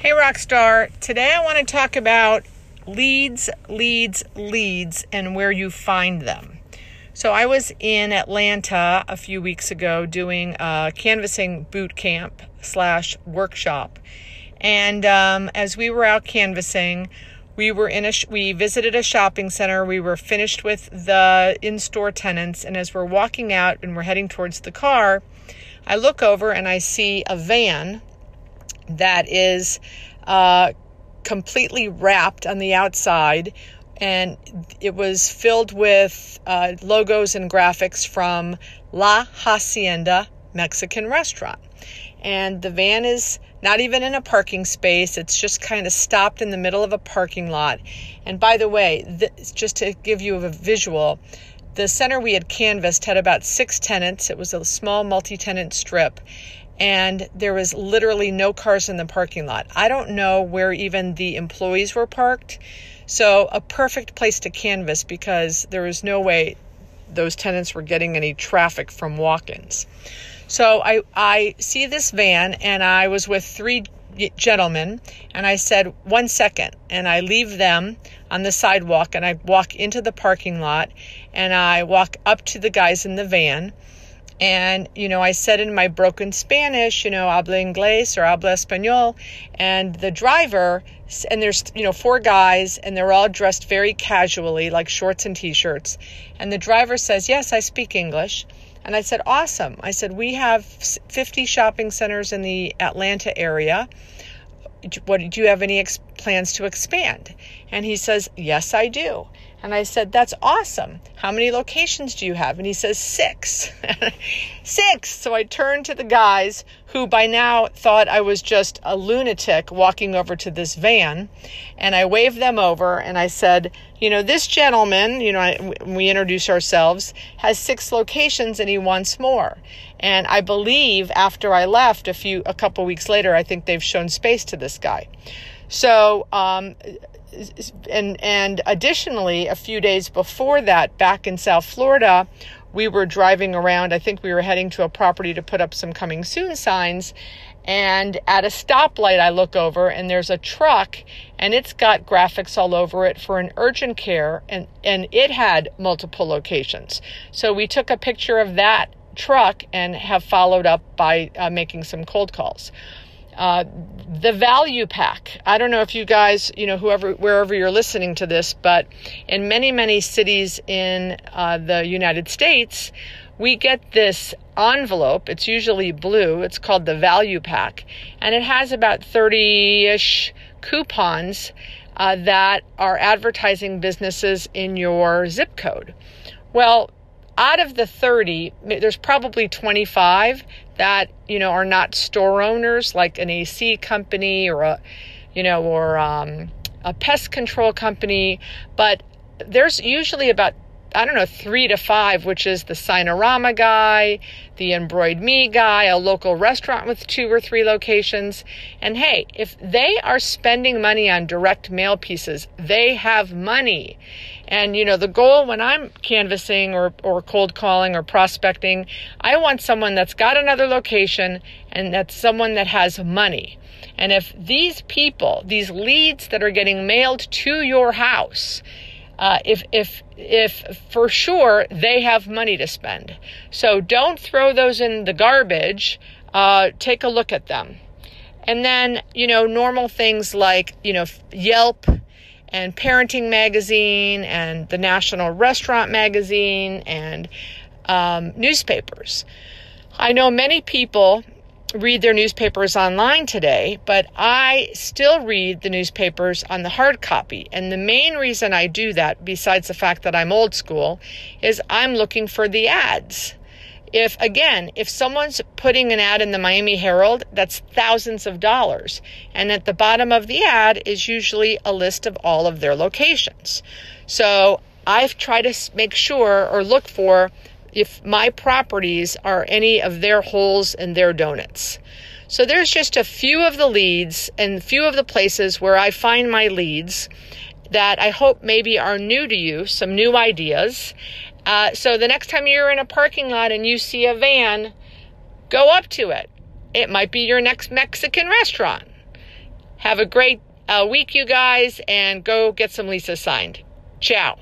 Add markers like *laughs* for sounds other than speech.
Hey, Rockstar. Today I want to talk about leads, leads, leads, and where you find them. So I was in Atlanta a few weeks ago doing a canvassing boot camp slash workshop, and um, as we were out canvassing, we were in a sh- we visited a shopping center. We were finished with the in-store tenants, and as we're walking out and we're heading towards the car, I look over and I see a van that is uh, completely wrapped on the outside. And it was filled with uh, logos and graphics from La Hacienda Mexican restaurant. And the van is not even in a parking space, it's just kind of stopped in the middle of a parking lot. And by the way, th- just to give you a visual, the center we had canvassed had about six tenants. It was a small multi tenant strip and there was literally no cars in the parking lot. I don't know where even the employees were parked. So, a perfect place to canvass because there was no way those tenants were getting any traffic from walk ins. So, I, I see this van, and I was with three gentlemen, and I said, One second. And I leave them on the sidewalk, and I walk into the parking lot, and I walk up to the guys in the van and, you know, I said in my broken Spanish, you know, habla inglés or habla español. And the driver, and there's, you know, four guys and they're all dressed very casually, like shorts and t shirts. And the driver says, Yes, I speak English. And I said, Awesome. I said, We have 50 shopping centers in the Atlanta area. What do you have any ex- plans to expand? And he says, Yes, I do. And I said, That's awesome. How many locations do you have? And he says, Six. *laughs* Six. So I turned to the guys who by now thought I was just a lunatic walking over to this van. And I waved them over and I said, You know, this gentleman, you know, I, we introduce ourselves, has six locations and he wants more. And I believe after I left a few, a couple weeks later, I think they've shown space to this guy. So, um, and and additionally, a few days before that, back in South Florida, we were driving around. I think we were heading to a property to put up some coming soon signs. And at a stoplight, I look over and there's a truck and it's got graphics all over it for an urgent care and, and it had multiple locations. So we took a picture of that truck and have followed up by uh, making some cold calls. Uh, the value pack. I don't know if you guys, you know, whoever, wherever you're listening to this, but in many, many cities in uh, the United States, we get this envelope. It's usually blue. It's called the value pack, and it has about 30 ish coupons uh, that are advertising businesses in your zip code. Well, out of the 30, there's probably 25 that, you know, are not store owners like an AC company or a, you know, or um, a pest control company. But there's usually about I don't know, three to five, which is the Signarama guy, the Embroid Me guy, a local restaurant with two or three locations. And hey, if they are spending money on direct mail pieces, they have money. And you know, the goal when I'm canvassing or, or cold calling or prospecting, I want someone that's got another location and that's someone that has money. And if these people, these leads that are getting mailed to your house, uh, if if if for sure they have money to spend. So don't throw those in the garbage. Uh, take a look at them, and then you know normal things like you know Yelp and Parenting Magazine and the National Restaurant Magazine and um, newspapers. I know many people read their newspapers online today, but I still read the newspapers on the hard copy. And the main reason I do that, besides the fact that I'm old school, is I'm looking for the ads. If, again, if someone's putting an ad in the Miami Herald, that's thousands of dollars. And at the bottom of the ad is usually a list of all of their locations. So I've tried to make sure or look for if my properties are any of their holes and their donuts. So there's just a few of the leads and few of the places where I find my leads that I hope maybe are new to you, some new ideas. Uh, so the next time you're in a parking lot and you see a van, go up to it. It might be your next Mexican restaurant. Have a great uh, week, you guys, and go get some leases signed. Ciao.